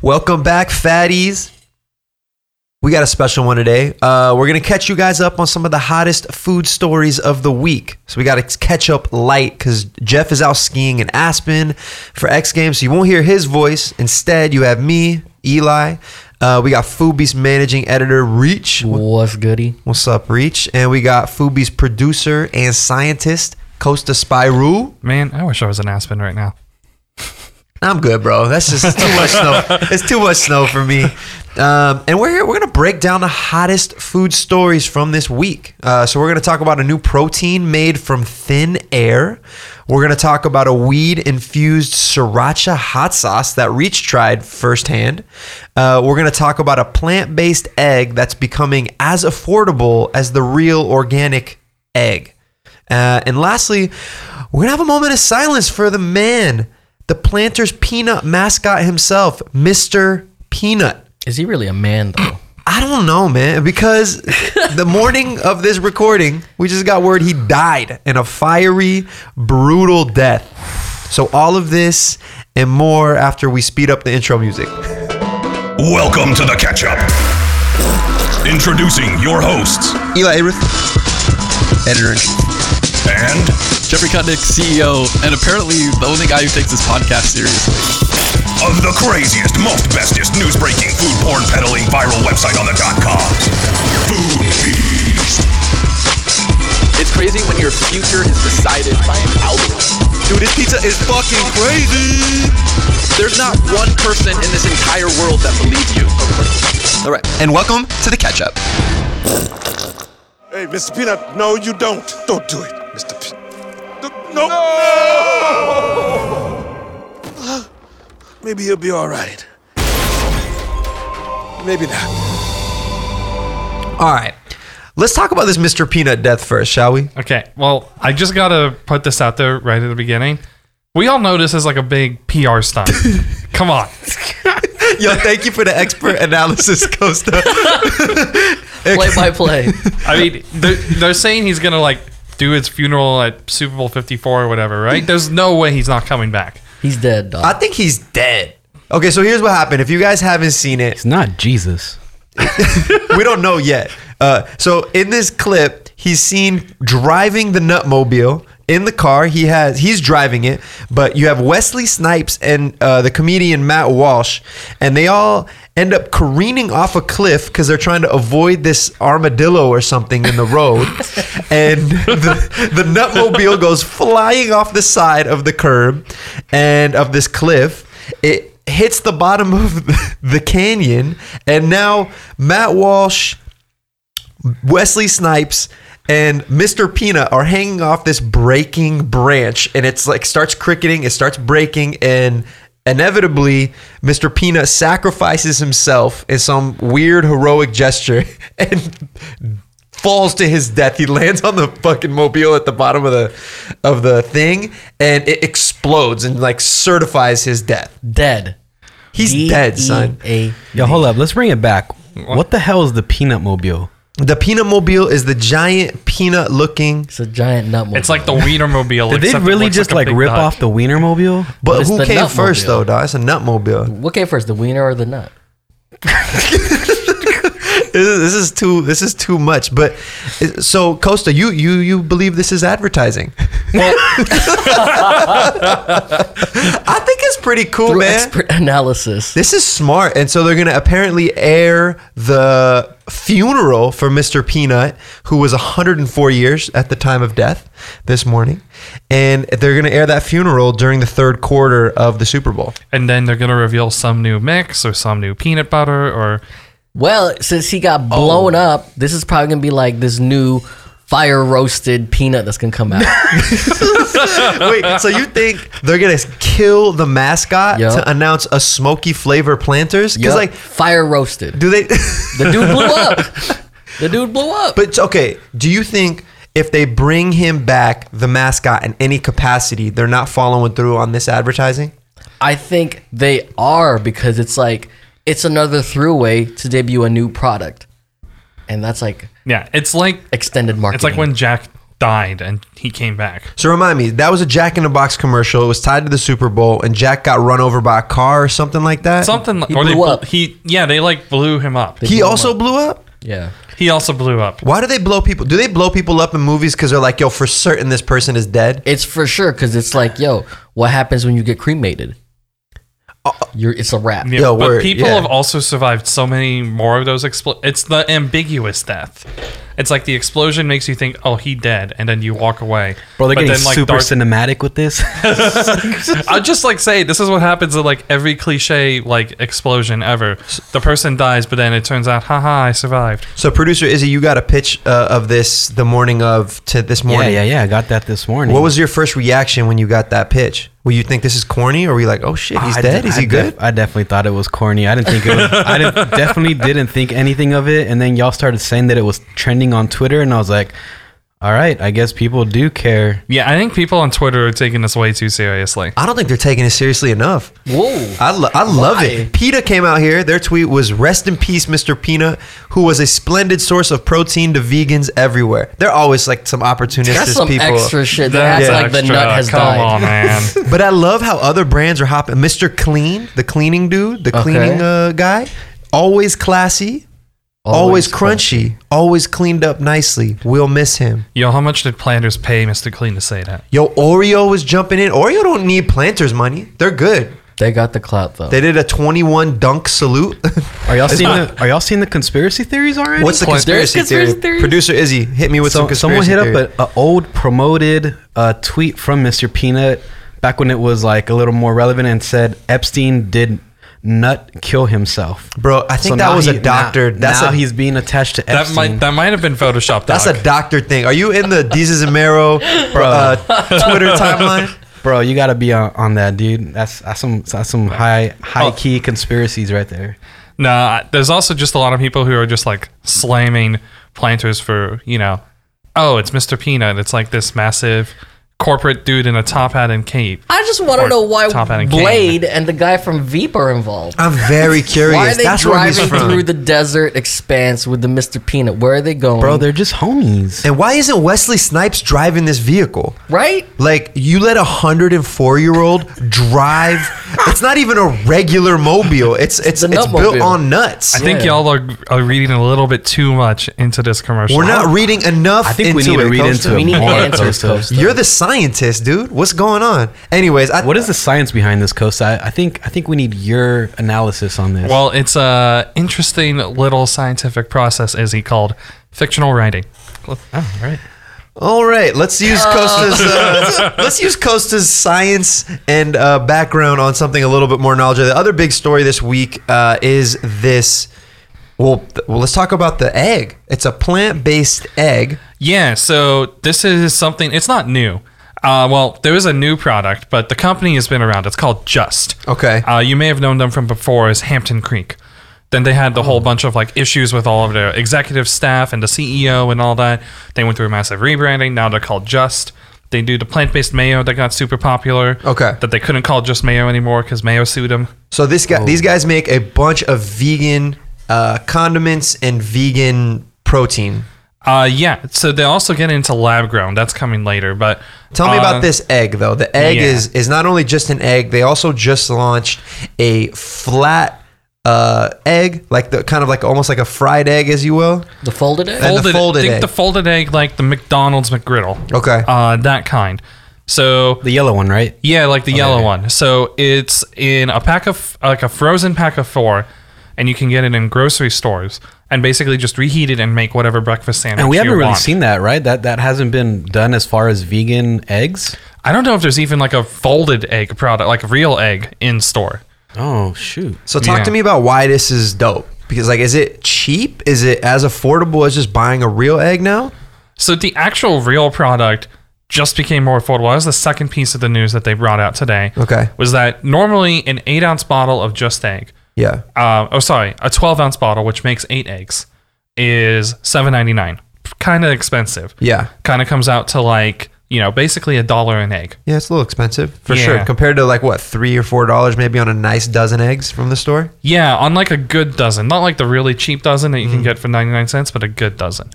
Welcome back, fatties. We got a special one today. Uh, we're gonna catch you guys up on some of the hottest food stories of the week. So we got to catch up light because Jeff is out skiing in Aspen for X Games, so you won't hear his voice. Instead, you have me, Eli. Uh, we got Foodbeast managing editor Reach. What's goody? What's up, Reach? And we got Foodbeast producer and scientist Costa Spyrou. Man, I wish I was in Aspen right now. I'm good, bro. That's just too much snow. It's too much snow for me. Um, and we're here, we're gonna break down the hottest food stories from this week. Uh, so we're gonna talk about a new protein made from thin air. We're gonna talk about a weed infused sriracha hot sauce that Reach tried firsthand. Uh, we're gonna talk about a plant based egg that's becoming as affordable as the real organic egg. Uh, and lastly, we're gonna have a moment of silence for the man, the Planters Peanut mascot himself, Mr. Peanut. Is he really a man though? I don't know, man, because the morning of this recording, we just got word he died in a fiery, brutal death. So all of this and more after we speed up the intro music. Welcome to the catch up. Introducing your hosts Elie Ayrouth, editor in chief. And Geoffrey Kutnick, CEO, and apparently the only guy who takes this podcast seriously. of the craziest, most bestest news breaking food porn peddling viral website on the dot com. Food Beast. It's crazy when your future is decided by an algorithm. Dude, this pizza is fucking crazy. There's not one person in this entire world that believes you. All right, and welcome to the catch up. Hey, Mr. Peanut, no, you don't. Don't do it, Mr. Peanut. No. no. Maybe he'll be all right. Maybe not. All right. Let's talk about this Mr. Peanut death first, shall we? Okay, well, I just gotta put this out there right at the beginning. We all know this is like a big PR stunt. Come on. Yo, thank you for the expert analysis, Costa. Play by play. I mean, they're, they're saying he's gonna like do his funeral at Super Bowl 54 or whatever, right? There's no way he's not coming back. He's dead, dog. I think he's dead. Okay, so here's what happened. If you guys haven't seen it, It's not Jesus. we don't know yet. Uh, so in this clip, he's seen driving the Nutmobile in the car. He has he's driving it, but you have Wesley Snipes and uh, the comedian Matt Walsh, and they all end up careening off a cliff because they're trying to avoid this armadillo or something in the road, and the, the Nutmobile goes flying off the side of the curb and of this cliff. It hits the bottom of the canyon, and now Matt Walsh, Wesley Snipes, and Mr. Peanut are hanging off this breaking branch, and it's like starts cricketing, it starts breaking, and inevitably, Mr. Peanut sacrifices himself in some weird heroic gesture and falls to his death. He lands on the fucking mobile at the bottom of the of the thing, and it explodes and like certifies his death. dead. He's dead, son. D-E-A. Yo, hold up. Let's bring it back. What the hell is the peanut mobile? The peanut mobile is the giant peanut looking. It's a giant nut. Mobile. It's like the Wienermobile. Did they except it really looks just a like big rip Dodge. off the wiener mobile? But it's who the came nut first mobile. though, dog? It's a nut mobile. What came first, the wiener or the nut? This is, too. This is too much. But so Costa, you you you believe this is advertising? I think it's pretty cool, Through man. expert analysis. This is smart. And so they're going to apparently air the funeral for Mr. Peanut, who was 104 years at the time of death this morning. And they're going to air that funeral during the third quarter of the Super Bowl. And then they're gonna reveal some new mix or some new peanut butter or Well, since he got oh. blown Oh. up, this is probably gonna be like this new fire roasted peanut that's gonna come out. Wait, so you think they're going to kill the mascot Yup. to announce a smoky flavor planters? Because, Yup, like, fire roasted. do they. The dude blew up. The dude blew up. But okay, do you think if they bring him back, the mascot in any capacity, they're not following through on this advertising? I think they are because it's like it's another throughway to debut a new product, and that's like yeah, it's like extended marketing. it's like when Jack died and he came back. So remind me, that was a Jack in the Box commercial. It was tied to the Super Bowl, and Jack got run over by a car or something like that. Something like He or they blew bl- up. he yeah, they like blew him up. He blew him also up. blew up. Yeah. He also blew up. Why do they blow people? Do they blow people up in movies because they're like, yo, for certain this person is dead? It's for sure because it's like, yo, what happens when you get cremated? You're, it's a wrap. Yeah, Yo, but word, people yeah. have also survived so many more of those expl- It's the ambiguous death. It's like the explosion makes you think, "Oh, he dead," and then you walk away. Bro, they're But getting then, like, super Darth- cinematic with this. I'll just like say this is what happens at like every cliche like explosion ever. The person dies, but then it turns out, haha, I survived. So, producer Izzy, you got a pitch uh, of this the morning of to this morning. yeah, yeah. Yeah. I got that this morning. What was your first reaction when you got that pitch? Were you think this is corny, or were you like, oh shit, he's I dead? de- Is I he def- good? I definitely thought it was corny. I didn't think it was. I didn't, definitely didn't think anything of it. And then y'all started saying that it was trending on Twitter, and I was like, "All right, I guess people do care." Yeah, I think people on Twitter are taking this way too seriously. I don't think they're taking it seriously enough. Whoa. I, lo- I love it. PETA came out here. Their tweet was "Rest in peace, Mr. Peanut, who was a splendid source of protein to vegans everywhere." They're always like some opportunistic That's some people. extra shit. That's That's like the extra. nut has Come died. on, man. But I love how other brands are hopping. Mr. Clean, the cleaning dude, the Okay. cleaning uh, guy, always classy, always, crunchy, always cleaned up nicely. We'll miss him. Yo, how much did Planters pay Mr. Clean to say that? Yo, Oreo was jumping in. Oreo don't need planters money. They're good. They got the clout though. They did a 21 dunk salute. Are y'all seeing the Are y'all seeing the conspiracy theories already? What's the conspiracy, conspiracy theory? theories? Producer Izzy, hit me with some so, conspiracy someone hit theory. up an old promoted uh, tweet from Mr. Peanut back when it was like a little more relevant and said Epstein did nut kill himself. Bro, I think So that now was a doctor. Now, That's now a he's being attached to That might that might have been photoshopped. that's a doctor thing. Are you in the Desus and Mero uh, Twitter timeline? Bro, you gotta be on, on that, dude. That's that's some that's some high high Oh. key conspiracies right there. Nah, there's also just a lot of people who are just like slamming planters for, you know, oh, it's Mr. Peanut. It's like this massive corporate dude in a top hat and cape. I just want Or to know why top hat and cane. Blade and the guy from Veep are involved. I'm very curious. Why are they That's where he's driving from. through the desert expanse with the Mr. Peanut? Where are they going? Bro, they're just homies. and why isn't Wesley Snipes driving this vehicle? right? Like you let a hundred and four year old drive. it's not even a regular mobile. It's it's The it's nut built mobile. on nuts. I think Yeah. y'all are, are reading a little bit too much into this commercial. We're not reading enough. I think we into need to it, read Costa. into We need more. answers, Costa. Costa. You're the scientist, dude. What's going on? Anyways, I, What is the science behind this, Costa? I, I think I think we need your analysis on this. Well, it's a interesting little scientific process, as he called fictional writing. oh, right. All right, let's use Costa's uh, let's use Costa's science and uh, background on something a little bit more knowledgeable. The other big story this week uh, is this. Well, th- well, let's talk about the egg. It's a plant-based egg. Yeah, so this is something, it's not new. Uh, well, there is a new product, but the company has been around. It's called Just. Okay. Uh, you may have known them from before as Hampton Creek. Then they had the whole bunch of like issues with all of their executive staff and the CEO and all that. They went through a massive rebranding. Now they're called Just. They do the plant-based mayo that got super popular. Okay. That they couldn't call just mayo anymore because mayo sued them. So this Oh. guy, these guys make a bunch of vegan uh, condiments and vegan protein. Uh, yeah. So they also get into lab grown. That's coming later. But Tell me uh, about this egg, though. The egg yeah. is is not only just an egg. They also just launched a flat uh, egg, like the kind of like almost like a fried egg, as you will. The folded egg? And the folded, folded think egg. the folded egg like the McDonald's McGriddle. Okay. Uh, that kind. So The yellow one, right? yeah, like the yellow one. So it's in a pack of like a frozen pack of four, and you can get it in grocery stores and basically just reheat it and make whatever breakfast sandwich. And we haven't you really want. seen that, right? That that hasn't been done as far as vegan eggs. I don't know if there's even like a folded egg product, like a real egg in store. Oh shoot! So talk Yeah. to me about why this is dope. Because like, is it cheap? Is it as affordable as just buying a real egg now? So the actual real product just became more affordable. That was the second piece of the news that they brought out today. Okay. Was that normally an eight ounce bottle of just egg, Yeah. uh, oh sorry, a twelve ounce bottle which makes eight eggs, is seven ninety nine. Kind of expensive. Yeah. Kind of comes out to like you know basically a dollar an egg. Yeah, it's a little expensive for Yeah. sure. Compared to like what three or four dollars maybe on a nice dozen eggs from the store. Yeah, on like a good dozen, not like the really cheap dozen that you Mm. can get for ninety nine cents, but a good dozen.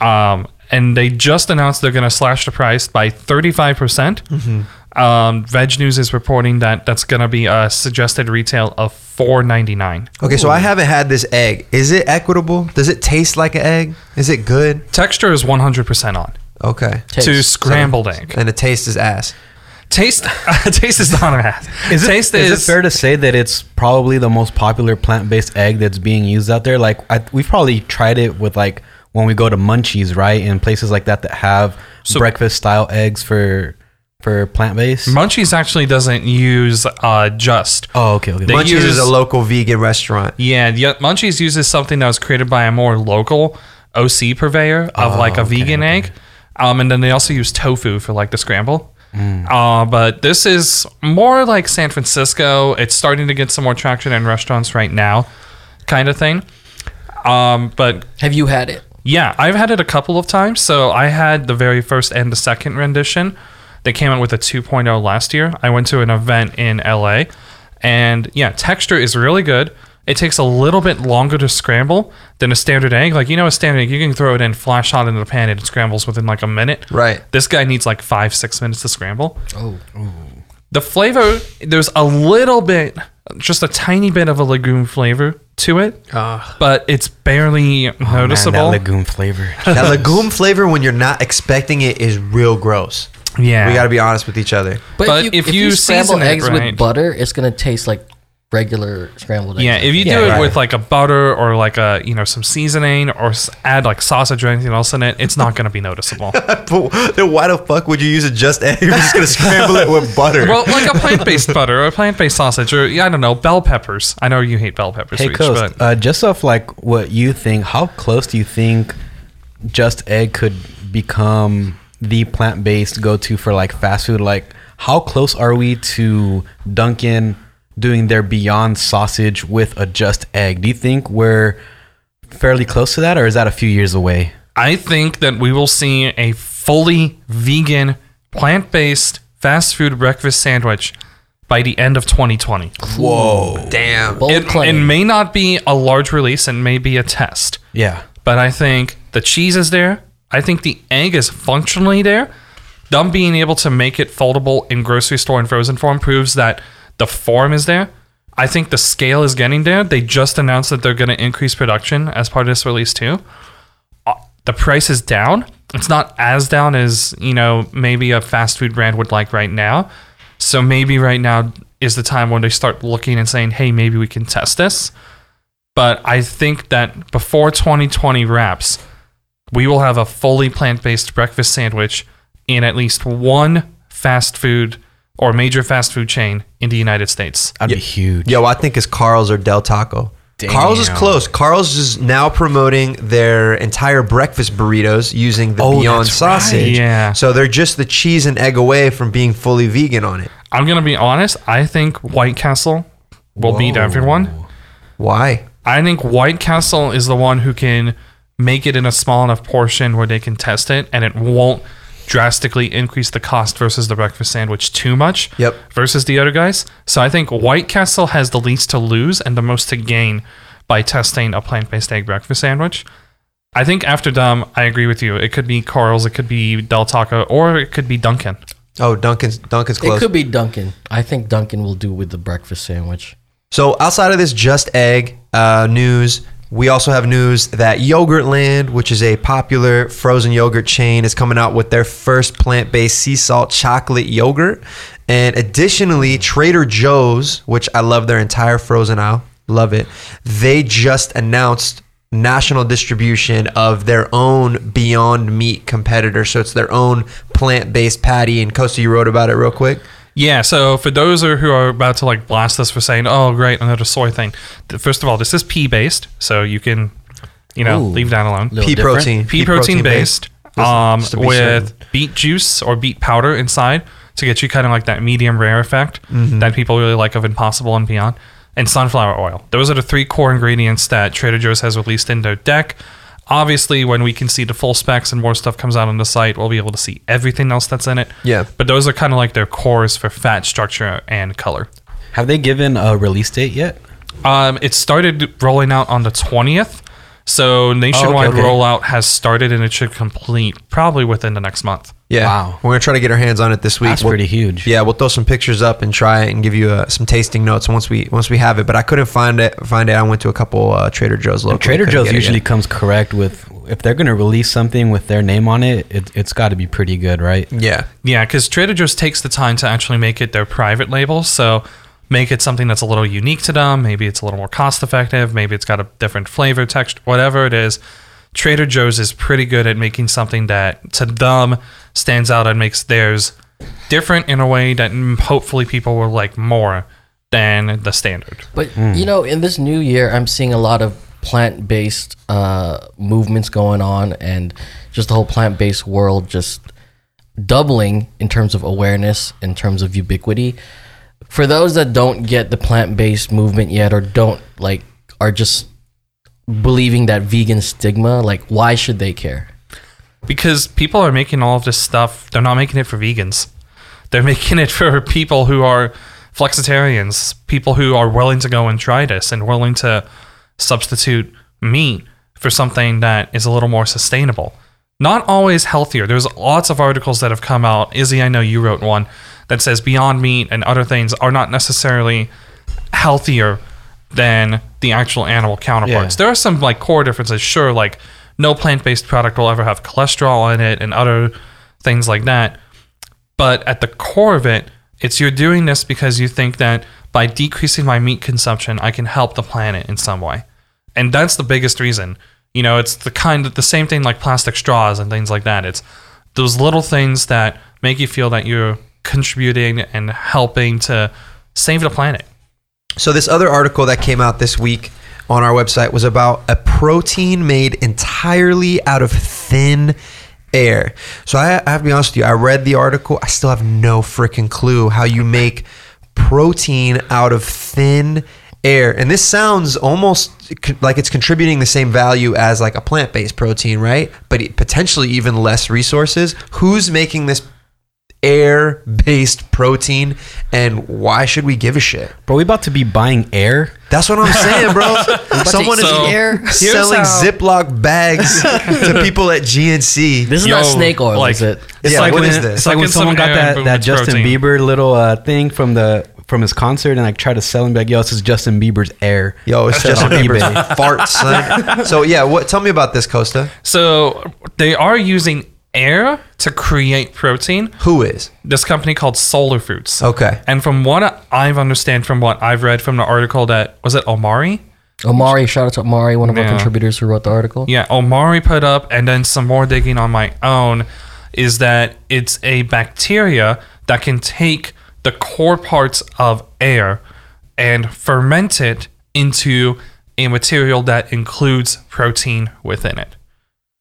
Um, and they just announced they're going to slash the price by 35%. percent Um, VegNews is reporting that that's going to be a suggested retail of 4.99. Okay, so I haven't had this egg. Is it equitable? Does it taste like an egg? Is it good? Texture is 100% on Okay. Taste. to scrambled egg. And the taste is ass. Taste taste is not bad. Is it, taste is it fair to say that it's probably the most popular plant-based egg that's being used out there? Like I, we've probably tried it with like when we go to Munchies, right, and places like that that have So- breakfast-style eggs for for plant-based. Munchies actually doesn't use uh, just. oh, okay, okay. They Munchies use- is a local vegan restaurant. Yeah, yeah, Munchies uses something that was created by a more local OC purveyor of like a vegan egg. Um, and then they also use tofu for like the scramble. Uh, but this is more like San Francisco. It's starting to get some more traction in restaurants right now, kind of thing. Um, but Have you had it? yeah, I've had it a couple of times. So I had the very first and the second rendition. They came out with a 2.0 last year. I went to an event in LA, and yeah, texture is really good. It takes a little bit longer to scramble than a standard egg. Like you know, a standard egg, you can throw it in flash hot into the pan and it scrambles within like a minute. Right. This guy needs like five, six minutes to scramble. Oh, The flavor, there's a little bit, just a tiny bit of a legume flavor to it, but it's barely Oh, man, noticeable. that legume flavor. That legume flavor, when you're not expecting it, is real gross. Yeah, We got to be honest with each other. but, But if you, if if you you scramble season it eggs right- with butter, it's gonna taste like regular scrambled eggs. Yeah, if you do Yeah, it right. with like a butter or like a you know some seasoning or s- add like sausage or anything else in it, it's not going to be noticeable. But then why the fuck would you use a just egg? You're just gonna scramble it with butter. well, like a plant-based butter or a plant-based sausage or yeah, I don't know bell peppers. I know you hate bell peppers, Hey, Reach, Coast, but uh, just off like what you think, how close do you think Just Egg could become the plant-based go-to for like fast food? Like, how close are we to Dunkin' doing their Beyond sausage with a Just Egg? Do you think we're fairly close to that, or is that a few years away? I think that we will see a fully vegan, plant-based fast food breakfast sandwich by the end of 2020. Whoa, damn. It, it may not be a large release and may be a test. Yeah. but I think the cheese is there. I think the egg is functionally there. Them being able to make it foldable in grocery store and frozen form proves that the form is there. I think the scale is getting there. They just announced that they're going to increase production as part of this release too. Uh, The price is down. It's not as down as, you know, maybe a fast food brand would like right now. So maybe right now is the time when they start looking and saying, "Hey, maybe we can test this." but I think that before 2020 wraps, we will have a fully plant based breakfast sandwich in at least one fast food or major fast food chain in the United States. That'd be huge. Yo, I think it's Carl's or Del Taco. Carl's is close. Carl's is now promoting their entire breakfast burritos using the Oh, Beyond that's right. sausage. Yeah. So they're just the cheese and egg away from being fully vegan on it. I'm going to be honest, I think White Castle will beat everyone. Why? I think White Castle is the one who can make it in a small enough portion where they can test it and it won't drastically increase the cost versus the breakfast sandwich too much Yep. versus the other guys. So I think White Castle has the least to lose and the most to gain by testing a plant-based egg breakfast sandwich. I think after them, I agree with you. It could be Carl's, it could be Del Taco, or it could be Dunkin'. Oh, Dunkin's Dunkin's it could be Dunkin'. I think Dunkin' will do with the breakfast sandwich. So outside of this just egg uh, news, we also have news that Yogurtland, which is a popular frozen yogurt chain, is coming out with their first plant-based sea salt chocolate yogurt. And additionally, Trader Joe's, which I love their entire frozen aisle, love it. They just announced national distribution of their own Beyond Meat competitor. So it's their own plant-based patty. And Costa, you wrote about it real quick. Yeah, so for those who are about to like blast us for saying, "Oh, great, another soy thing," first of all, this is pea based, so you can, you know, Ooh. leave that alone. Little Pea different. protein. Pea protein based, um, be with certain. beet juice or beet powder inside to get you kind of like that medium rare effect Mm-hmm. that people really like of Impossible and beyond, and sunflower oil. Those are the three core ingredients that Trader Joe's has released in their deck. Obviously, when we can see the full specs and more stuff comes out on the site, we'll be able to see everything else that's in it. Yeah. But those are kind of like their cores for fat structure and color. Have they given a release date yet? Um, it started rolling out on the 20th. So nationwide okay. rollout has started and it should complete probably within the next month. Yeah. Wow. We're gonna try to get our hands on it this week. That's We'll- pretty huge. Yeah, we'll throw some pictures up and try it and give you uh, some tasting notes once we once we have it. But I couldn't find it. Find it. I went to a couple uh, Trader Joe's local. Trader Joe's usually comes correct with if they're going to release something with their name on it, it it's got to be pretty good, right? Yeah. Yeah, because Trader Joe's takes the time to actually make it their private label. So make it something that's a little unique to them. Maybe it's a little more cost effective. Maybe it's got a different flavor, texture, whatever it is. Trader Joe's is pretty good at making something that to them stands out and makes theirs different in a way that mm, hopefully people will like more than the standard. But you know, in this new year, I'm seeing a lot of plant-based uh, movements going on, and just the whole plant-based world just doubling in terms of awareness, in terms of ubiquity. For those that don't get the plant-based movement yet, or don't like, are just believing that vegan stigma, like, why should they care? because people are making all of this stuff they're not making it for vegans. They're making it for people who are flexitarians people who are willing to go and try this and willing to substitute meat for something that is a little more sustainable. Not always healthier. There's lots of articles that have come out. Izzy i know you wrote one that says beyond meat and other things are not necessarily healthier than the actual animal counterparts. Yeah. There are some like core differences. Sure, like no plant-based product will ever have cholesterol in it and other things like that. But at the core of it, it's you're doing this because you think that by decreasing my meat consumption, I can help the planet in some way. And that's the biggest reason. You know, it's the kind of the same thing like plastic straws and things like that. It's those little things that make you feel that you're contributing and helping to save the planet. So this other article that came out this week on our website was about a protein made entirely out of thin air. So I, I have to be honest with you. I read the article. I still have no freaking clue how you make protein out of thin air. And this sounds almost like it's contributing the same value as like a plant-based protein, right? But potentially even less resources. Who's making this air-based protein and why should we give a shit? Bro, we about to be buying air. That's what I'm saying, bro. Someone is So, air. selling how- Ziploc bags to people at GNC. This is Yo, not snake oil, like- is it? It's Yeah, like what when, is this? It's like when someone got that, that Justin protein. Bieber little uh, thing from the from his concert and I try to sell him like, yo, this is Justin Bieber's air. Yo, it's Justin on Bieber's farts, son. So yeah, what? Tell me about this, Costa. So they are using air to create protein. Who is? This company called Solar Foods. Okay. And from what I've understand from what I've read from the article that was it Omari? Omari, shout out to Omari, one of our contributors who wrote the article. Yeah, Omari put up and then some more digging on my own is that it's a bacteria that can take the core parts of air and ferment it into a material that includes protein within it.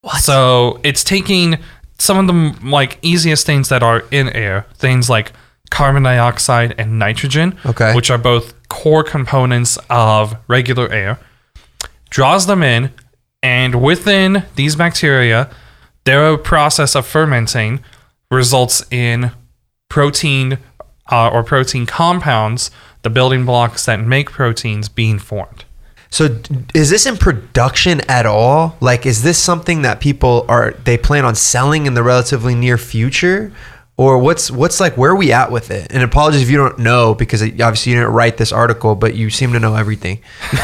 What? So it's taking some of the like easiest things that are in air, things like carbon dioxide and nitrogen, Okay. which are both core components of regular air, draws them in, and within these bacteria, their process of fermenting results in protein uh, or protein compounds, the building blocks that make proteins being formed. So is this in production at all? Like, is this something that people are they plan on selling in the relatively near future? Or what's what's like where are we at with it? And apologies if you don't know because obviously you didn't write this article, but you seem to know everything.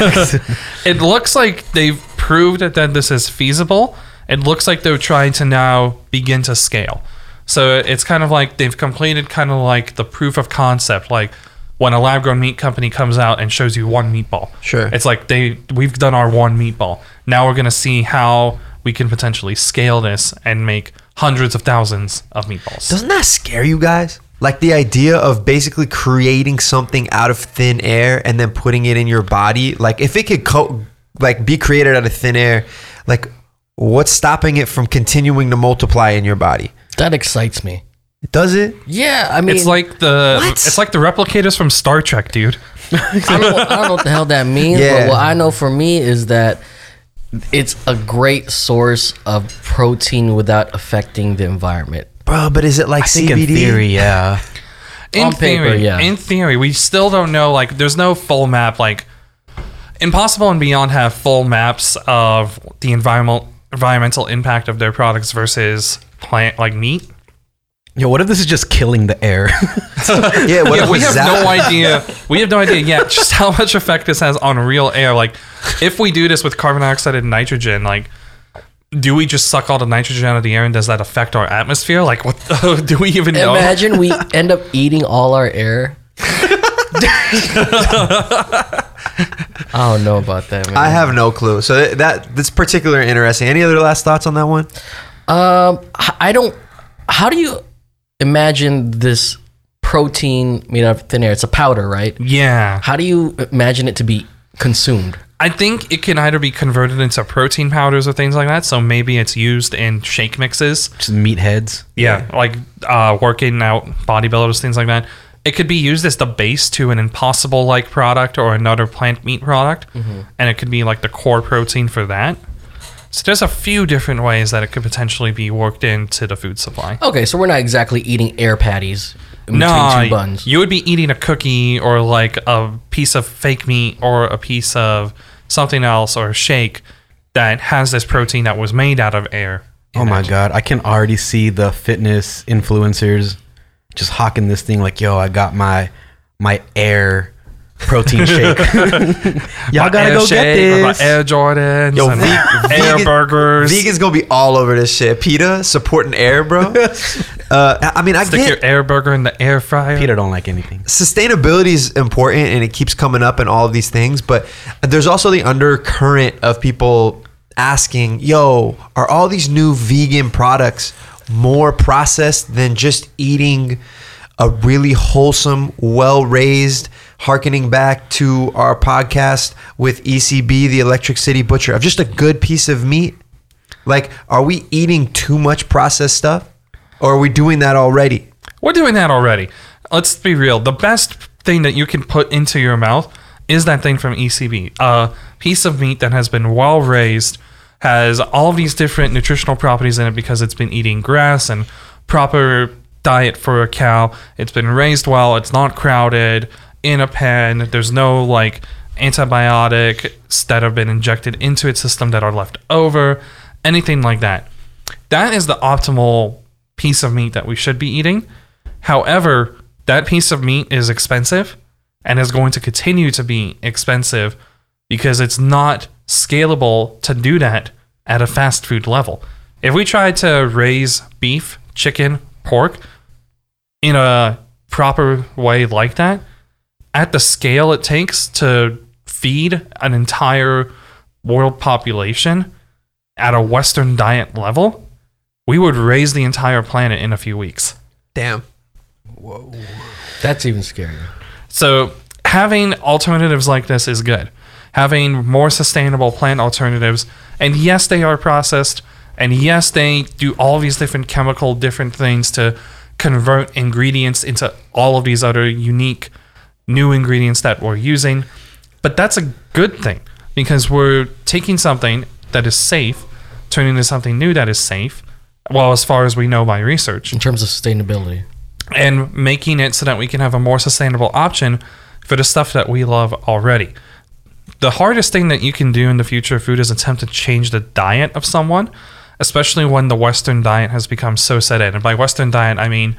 It looks like they've proved that this is feasible. It looks like they're trying to now begin to scale. So it's kind of like they've completed kind of like the proof of concept, like when a lab grown meat company comes out and shows you one meatball. Sure. It's like they we've done our one meatball. Now we're gonna see how we can potentially scale this and make hundreds of thousands of meatballs. Doesn't that scare you guys? Like the idea of basically creating something out of thin air and then putting it in your body. Like if it could co- like be created out of thin air, like what's stopping it from continuing to multiply in your body? That excites me. Does it? Yeah, I mean, it's like the What? it's like the replicators from Star Trek, dude. I don't, know, I don't know what the hell that means, Yeah. but what I know for me is that it's a great source of protein without affecting the environment. Bro, but is it like I think CBD? in theory, yeah. in On paper, theory, yeah. In theory, we still don't know. Like, there's no full map. Like, Impossible and Beyond have full maps of the environmental environmental impact of their products versus plant like meat. Yo, what if this is just killing the air? Yeah, what Yeah, if we have that- no idea. We have no idea yet just how much effect this has on real air. Like, if we do this with carbon dioxide and nitrogen, like, do we just suck all the nitrogen out of the air and does that affect our atmosphere? Like, what the, do we even know? Imagine we end up eating all our air. I don't know about that, man. I have no clue. So that that's particularly interesting. Any other last thoughts on that one? Um, h- I don't. How do you imagine this protein made out of thin air? It's a powder, right? Yeah. How do you imagine it to be consumed? I think it can either be converted into protein powders or things like that. So maybe it's used in shake mixes. just meatheads. Yeah, like uh, working out bodybuilders, things like that. It could be used as the base to an impossible like product or another plant meat product, and it could be like the core protein for that. So there's a few different ways that it could potentially be worked into the food supply. Okay, so we're not exactly eating air patties in No, between two buns. you would be eating a cookie or like a piece of fake meat or a piece of something else or a shake that has this protein that was made out of air. Oh my god, I can already see the fitness influencers just hawking this thing like, "Yo, I got my my air protein shake. Y'all gotta go get Shake or my this." Air Jordans Yo, and ve- Air vegan- Burgers. Vegans gonna be all over this shit. PETA supporting air, bro. uh, I mean, I Stick get your air burger in the air fryer. PETA don't like anything. sustainability is important and it keeps coming up in all of these things but there's also the undercurrent of people asking yo are all these new vegan products more processed than just eating a really wholesome well raised harkening back to our podcast with ecb the electric city butcher of just a good piece of meat like are we eating too much processed stuff or are we doing that already We're doing that already. Let's be real. The best thing that you can put into your mouth is that thing from ECB. A piece of meat that has been well raised, has all of these different nutritional properties in it because it's been eating grass and proper diet for a cow. It's been raised well. It's not crowded in a pen. There's no like antibiotics that have been injected into its system that are left over, anything like that. That is the optimal piece of meat that we should be eating. However, that piece of meat is expensive and is going to continue to be expensive because it's not scalable to do that at a fast food level. If we tried to raise beef, chicken, pork in a proper way like that, at the scale it takes to feed an entire world population at a Western diet level, we would raise the entire planet in a few weeks. damn Whoa. That's even scarier. So having alternatives like this is good. Having more sustainable plant alternatives, and yes, they are processed, and yes, they do all these different chemical different things to convert ingredients into all of these other unique new ingredients that we're using. But that's a good thing because we're taking something that is safe, turning it into something new that is safe. Well, as far as we know by research, In terms of sustainability. and making it so that we can have a more sustainable option for the stuff that we love already. The hardest thing that you can do in the future of food is attempt to change the diet of someone, especially when the Western diet has become so set in. And by Western diet, I mean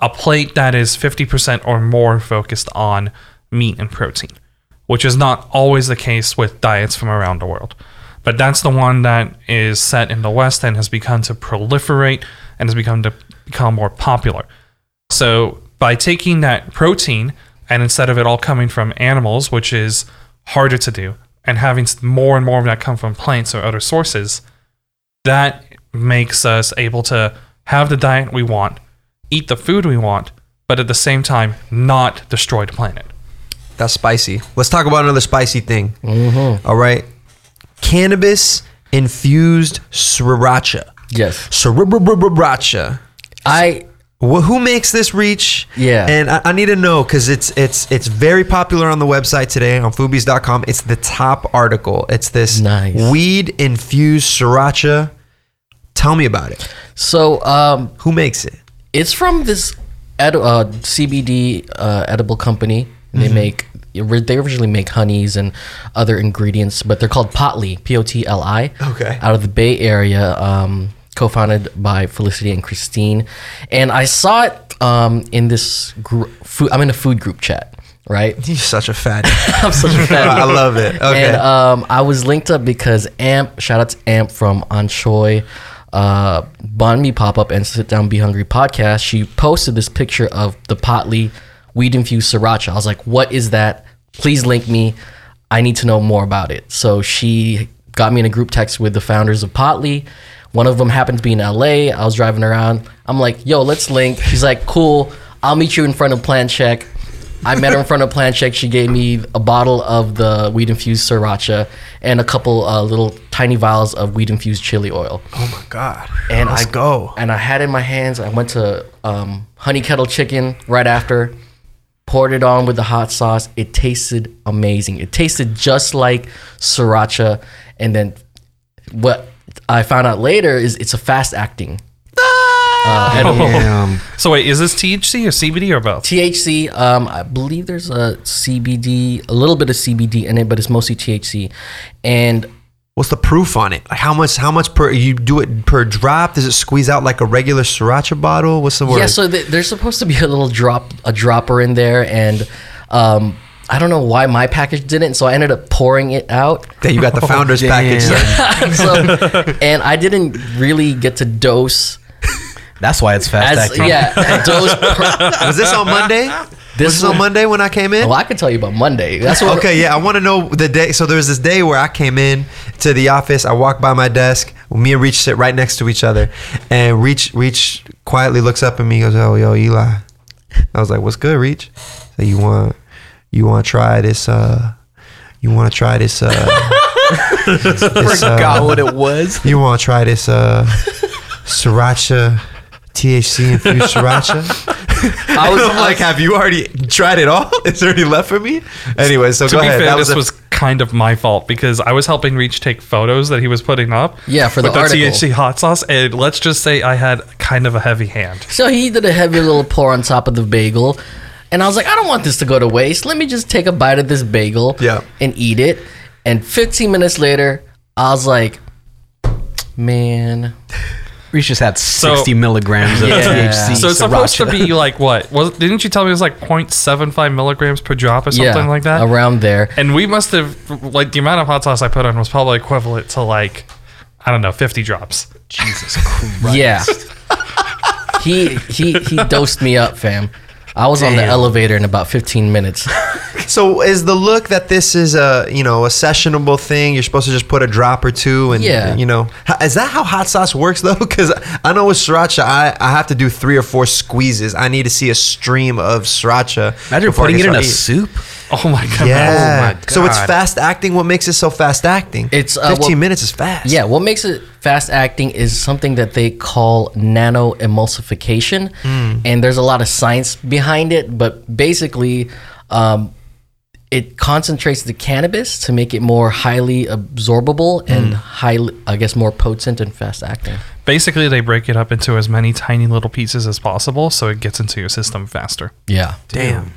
a plate that is 50% or more focused on meat and protein, which is not always the case with diets from around the world. But that's the one that is set in the West and has begun to proliferate and has become to become more popular. So by taking that protein and instead of it all coming from animals, which is harder to do, and having more and more of that come from plants or other sources, that makes us able to have the diet we want, eat the food we want, but at the same time not destroy the planet. That's spicy. Let's talk about another spicy thing. All right. Cannabis infused sriracha. Yes. Sriracha. I Wh- who makes this reach? Yeah. And I, I need to know because it's it's it's very popular on the website today on Foodies.com. It's the top article. It's this Nice. weed infused sriracha. Tell me about it. so um Who makes it? It's from this ed- uh, CBD uh, edible company. And Mm-hmm. They make they originally make honeys and other ingredients, but they're called Potli, P O T L I. Okay. Out of the Bay Area, um, co-founded by Felicity and Christine, and I saw it um, in this group. Food, I'm in a food group chat, right? You're such a fat. I'm such a fan. I love it. Okay. And um, I was linked up because Amp, shout out to Amp from Anchoy, uh, Bond Me Pop Up and Sit Down Be Hungry podcast. She posted this picture of the Potli weed infused sriracha. I was like, what is that? Please link me. I need to know more about it. So she got me in a group text with the founders of Potli. One of them happened to be in LA. I was driving around. I'm like, yo, let's link. She's like, cool. I'll meet you in front of Plan Check. I met her in front of Plan Check. She gave me a bottle of the weed infused sriracha and a couple uh, little tiny vials of weed infused chili oil. oh my god. And Let's I go. And I had it in my hands. I went to um, Honey Kettle Chicken right after. Poured it on with the hot sauce. It tasted amazing. It tasted just like sriracha. And then what I found out later is it's a fast acting. Uh, edible. Damn. So wait, is this THC or CBD or both? THC, um, I believe there's a CBD, a little bit of CBD in it, but it's mostly THC. And What's the proof on it? Like how much? How much per? You do it per drop? Does it squeeze out like a regular sriracha bottle? What's the word? yeah, so th- there's supposed to be a little drop, a dropper in there, and um, I don't know why my package didn't, so I ended up pouring it out. That you got the founder's damn. package. so, and I didn't really get to dose That's why it's fast as acting. yeah dose. Per, Was this on Monday? This was this on Monday when I came in? well, I could tell you about Monday. That's what. Okay, yeah, I want to know the day. So there was this day where I came in to the office. I walked by my desk. Me and Reach sit right next to each other, and Reach Reach quietly looks up at me. and Goes, "Oh, yo, Eli." I was like, "What's good, Reach?" So you want you want to try this? Uh, you want to try this? Uh, this, uh, Forgot what it was. you want to try this? Uh, sriracha, THC infused sriracha. I was I'm like, have you already tried it all? Is there any left for me? Anyway, so To go be ahead. fair, That this a- was kind of my fault because I was helping Reach take photos that he was putting up. Yeah, for the with the. THC hot sauce, and let's just say I had kind of a heavy hand. So he did a heavy little pour on top of the bagel. And I was like, I don't want this to go to waste. Let me just take a bite of this bagel Yeah. and eat it. And 15 minutes later, I was like, man. We just had So- 60 milligrams of Yeah. THC. So it's supposed to sriracha. be like what? Was didn't you tell me it was like 0.75 milligrams per drop or something yeah, like that? Around there. And we must have like the amount of hot sauce I put on was probably equivalent to like I don't know, 50 drops. Jesus Christ. Yeah. he he he dosed me up, fam. I was on the elevator in about 15 minutes. So is the look that this is a you know a sessionable thing? You're supposed to just put a drop or two, and Yeah. you know is that how hot sauce works though? Because I know with sriracha, I, I have to do three or four squeezes. I need to see a stream of sriracha. Imagine before I putting it in a start eating. soup. Oh my god. Yeah. Oh my So it's fast acting. What makes it so fast acting? It's, uh, 15 well- minutes is fast. Yeah, what makes it fast acting is something that they call nano emulsification, and there's a lot of science behind it. But basically, um, it concentrates the cannabis to make it more highly absorbable and mm. highly, I guess, more potent and fast acting. Basically, they break it up into as many tiny little pieces as possible so it gets into your system faster. Yeah, Damn.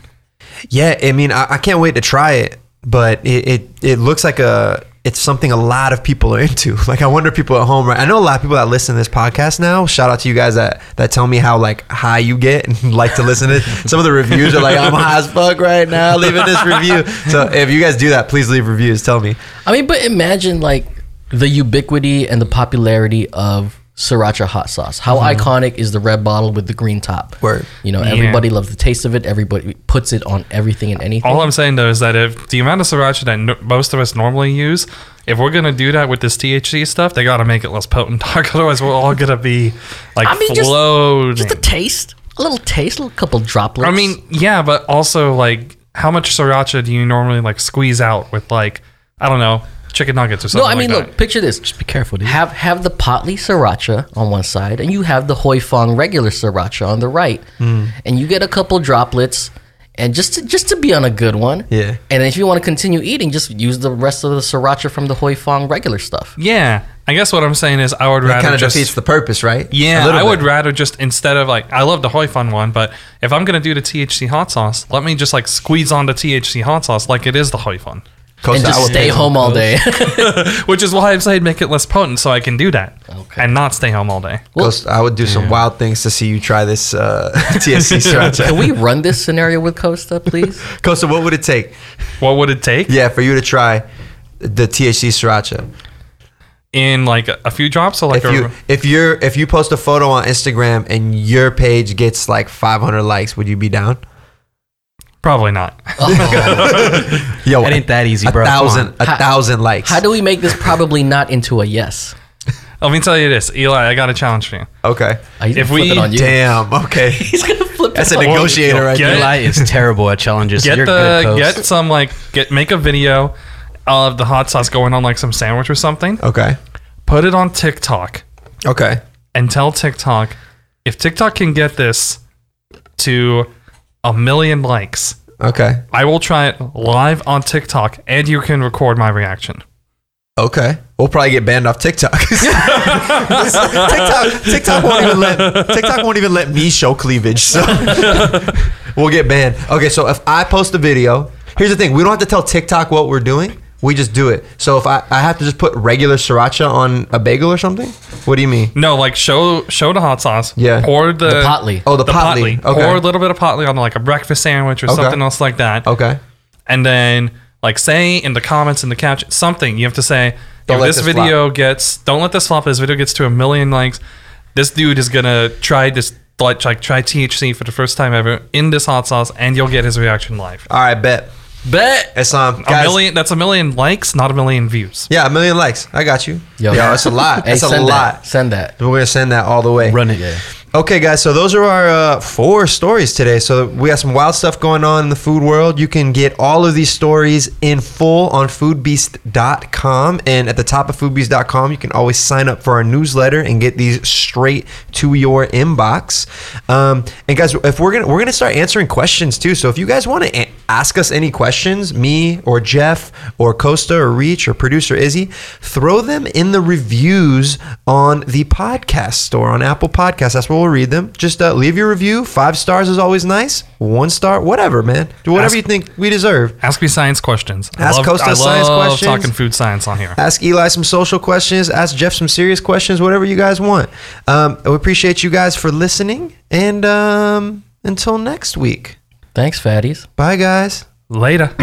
Yeah, I mean, I, I can't wait to try it, but it, it it looks like a it's something a lot of people are into. Like, I wonder people at home. Right, I know a lot of people that listen to this podcast now. Shout out to you guys that that tell me how like high you get and like to listen to. it. Some of the reviews are like, I'm high as fuck right now, leaving this review. So if you guys do that, please leave reviews. Tell me. I mean, but imagine like the ubiquity and the popularity of sriracha hot sauce. How mm-hmm. iconic is the red bottle with the green top? Word. You know, Yeah. everybody loves the taste of it. Everybody puts it on everything and anything. All I'm saying though is that if the amount of sriracha that no- most of us normally use, if we're gonna do that with this THC stuff, they gotta make it less potent. Otherwise, we're all gonna be like I mean, just- floating. Just a taste, a little taste, a little couple droplets. I mean, yeah, but also like, how much sriracha do you normally like squeeze out with like, I don't know, chicken nuggets or something. no. I mean, like look, that? picture this. Just be careful, dude. Have have the Potli sriracha on one side, and you have the Huy Fong regular sriracha on the right, Hmm. and you get a couple droplets, and just to, just to be on a good one. Yeah. And if you want to continue eating, just use the rest of the sriracha from the Huy Fong regular stuff. Yeah, I guess what I'm saying is I would It rather kind of just defeats the purpose, right? Yeah, little I would rather just instead of like I love the Hoi Fun one, but if I'm gonna do the THC hot sauce, let me just like squeeze on the THC hot sauce like it is the Hoi Fun, Costa, and just would stay home all day. which is why I'm saying make it less potent so I can do that Okay. and not stay home all day. Costa, I would do some wild things to see you try this uh, THC sriracha. Can we run this scenario with Costa, please? Costa, what would it take? What would it take Yeah, for you to try the THC sriracha. in like a few drops or like If a, you if you're if you post a photo on Instagram and your page gets like 500 likes, would you be down? Probably not. Yo, It ain't that easy, a bro. Come thousand a How- thousand likes. How do we make this probably not into a yes? Let me tell you this, Elie. I got a challenge for you. okay. Oh, If we- it on you. Damn. Okay. He's gonna flip That's it a on you. negotiator right Get there. Eli is terrible at challenges. Get You're the good, Coast. get some like get make a video of the hot sauce going on like some sandwich or something. Okay. Put it on TikTok. Okay. and tell TikTok if TikTok can get this to a million likes, Okay. I will try it live on TikTok and you can record my reaction. Okay. We'll probably get banned off TikTok. TikTok TikTok won't even let TikTok won't even let me show cleavage. So we'll get banned. Okay, so if I post a video, here's the thing, we don't have to tell TikTok what we're doing. We just do it. So if I, I have to just put regular sriracha on a bagel or something? What do you mean? No, like show show the hot sauce. Yeah. Pour the, The Potli. Oh, the Potli. Okay. Pour a little bit of Potli on like a breakfast sandwich or Okay. something else like that. Okay. And then like say in the comments in the caption something you have to say Don't if let this, this video gets don't let this flop. This video gets to a million likes. This dude is gonna try this like like, try THC for the first time ever in this hot sauce, and you'll get his reaction live. All right, bet. Bet. It's um A guys. million. That's a million likes, not a million views. Yeah, a million likes. I got you. Yo. Yo, that's a lot. Hey, a lot. that. Send that. We're gonna send that all the way. Run it. Okay, guys, so those are our uh, four stories today. So we got some wild stuff going on in the food world. You can get all of these stories in full on foodbeast.com. And at the top of foodbeast.com, you can always sign up for our newsletter and get these straight to your inbox. Um, and guys, if we're gonna we're gonna start answering questions too. So if you guys want to a- ask us any questions, me or Jeff or Costa or Reach or producer Izzy, throw them in the reviews on the podcast store on Apple Podcasts. That's where we'll read them. Just uh, leave your review. Five stars is always nice. One star, whatever, man. Do whatever Ask- you think we deserve. Ask me science questions. I Ask love, Costa I science love questions. talking food science on here. Ask Elie some social questions. Ask Jeff some serious questions. Whatever you guys want. Um, we appreciate you guys for listening. And um, until next week, Thanks, fatties. bye, guys. Later.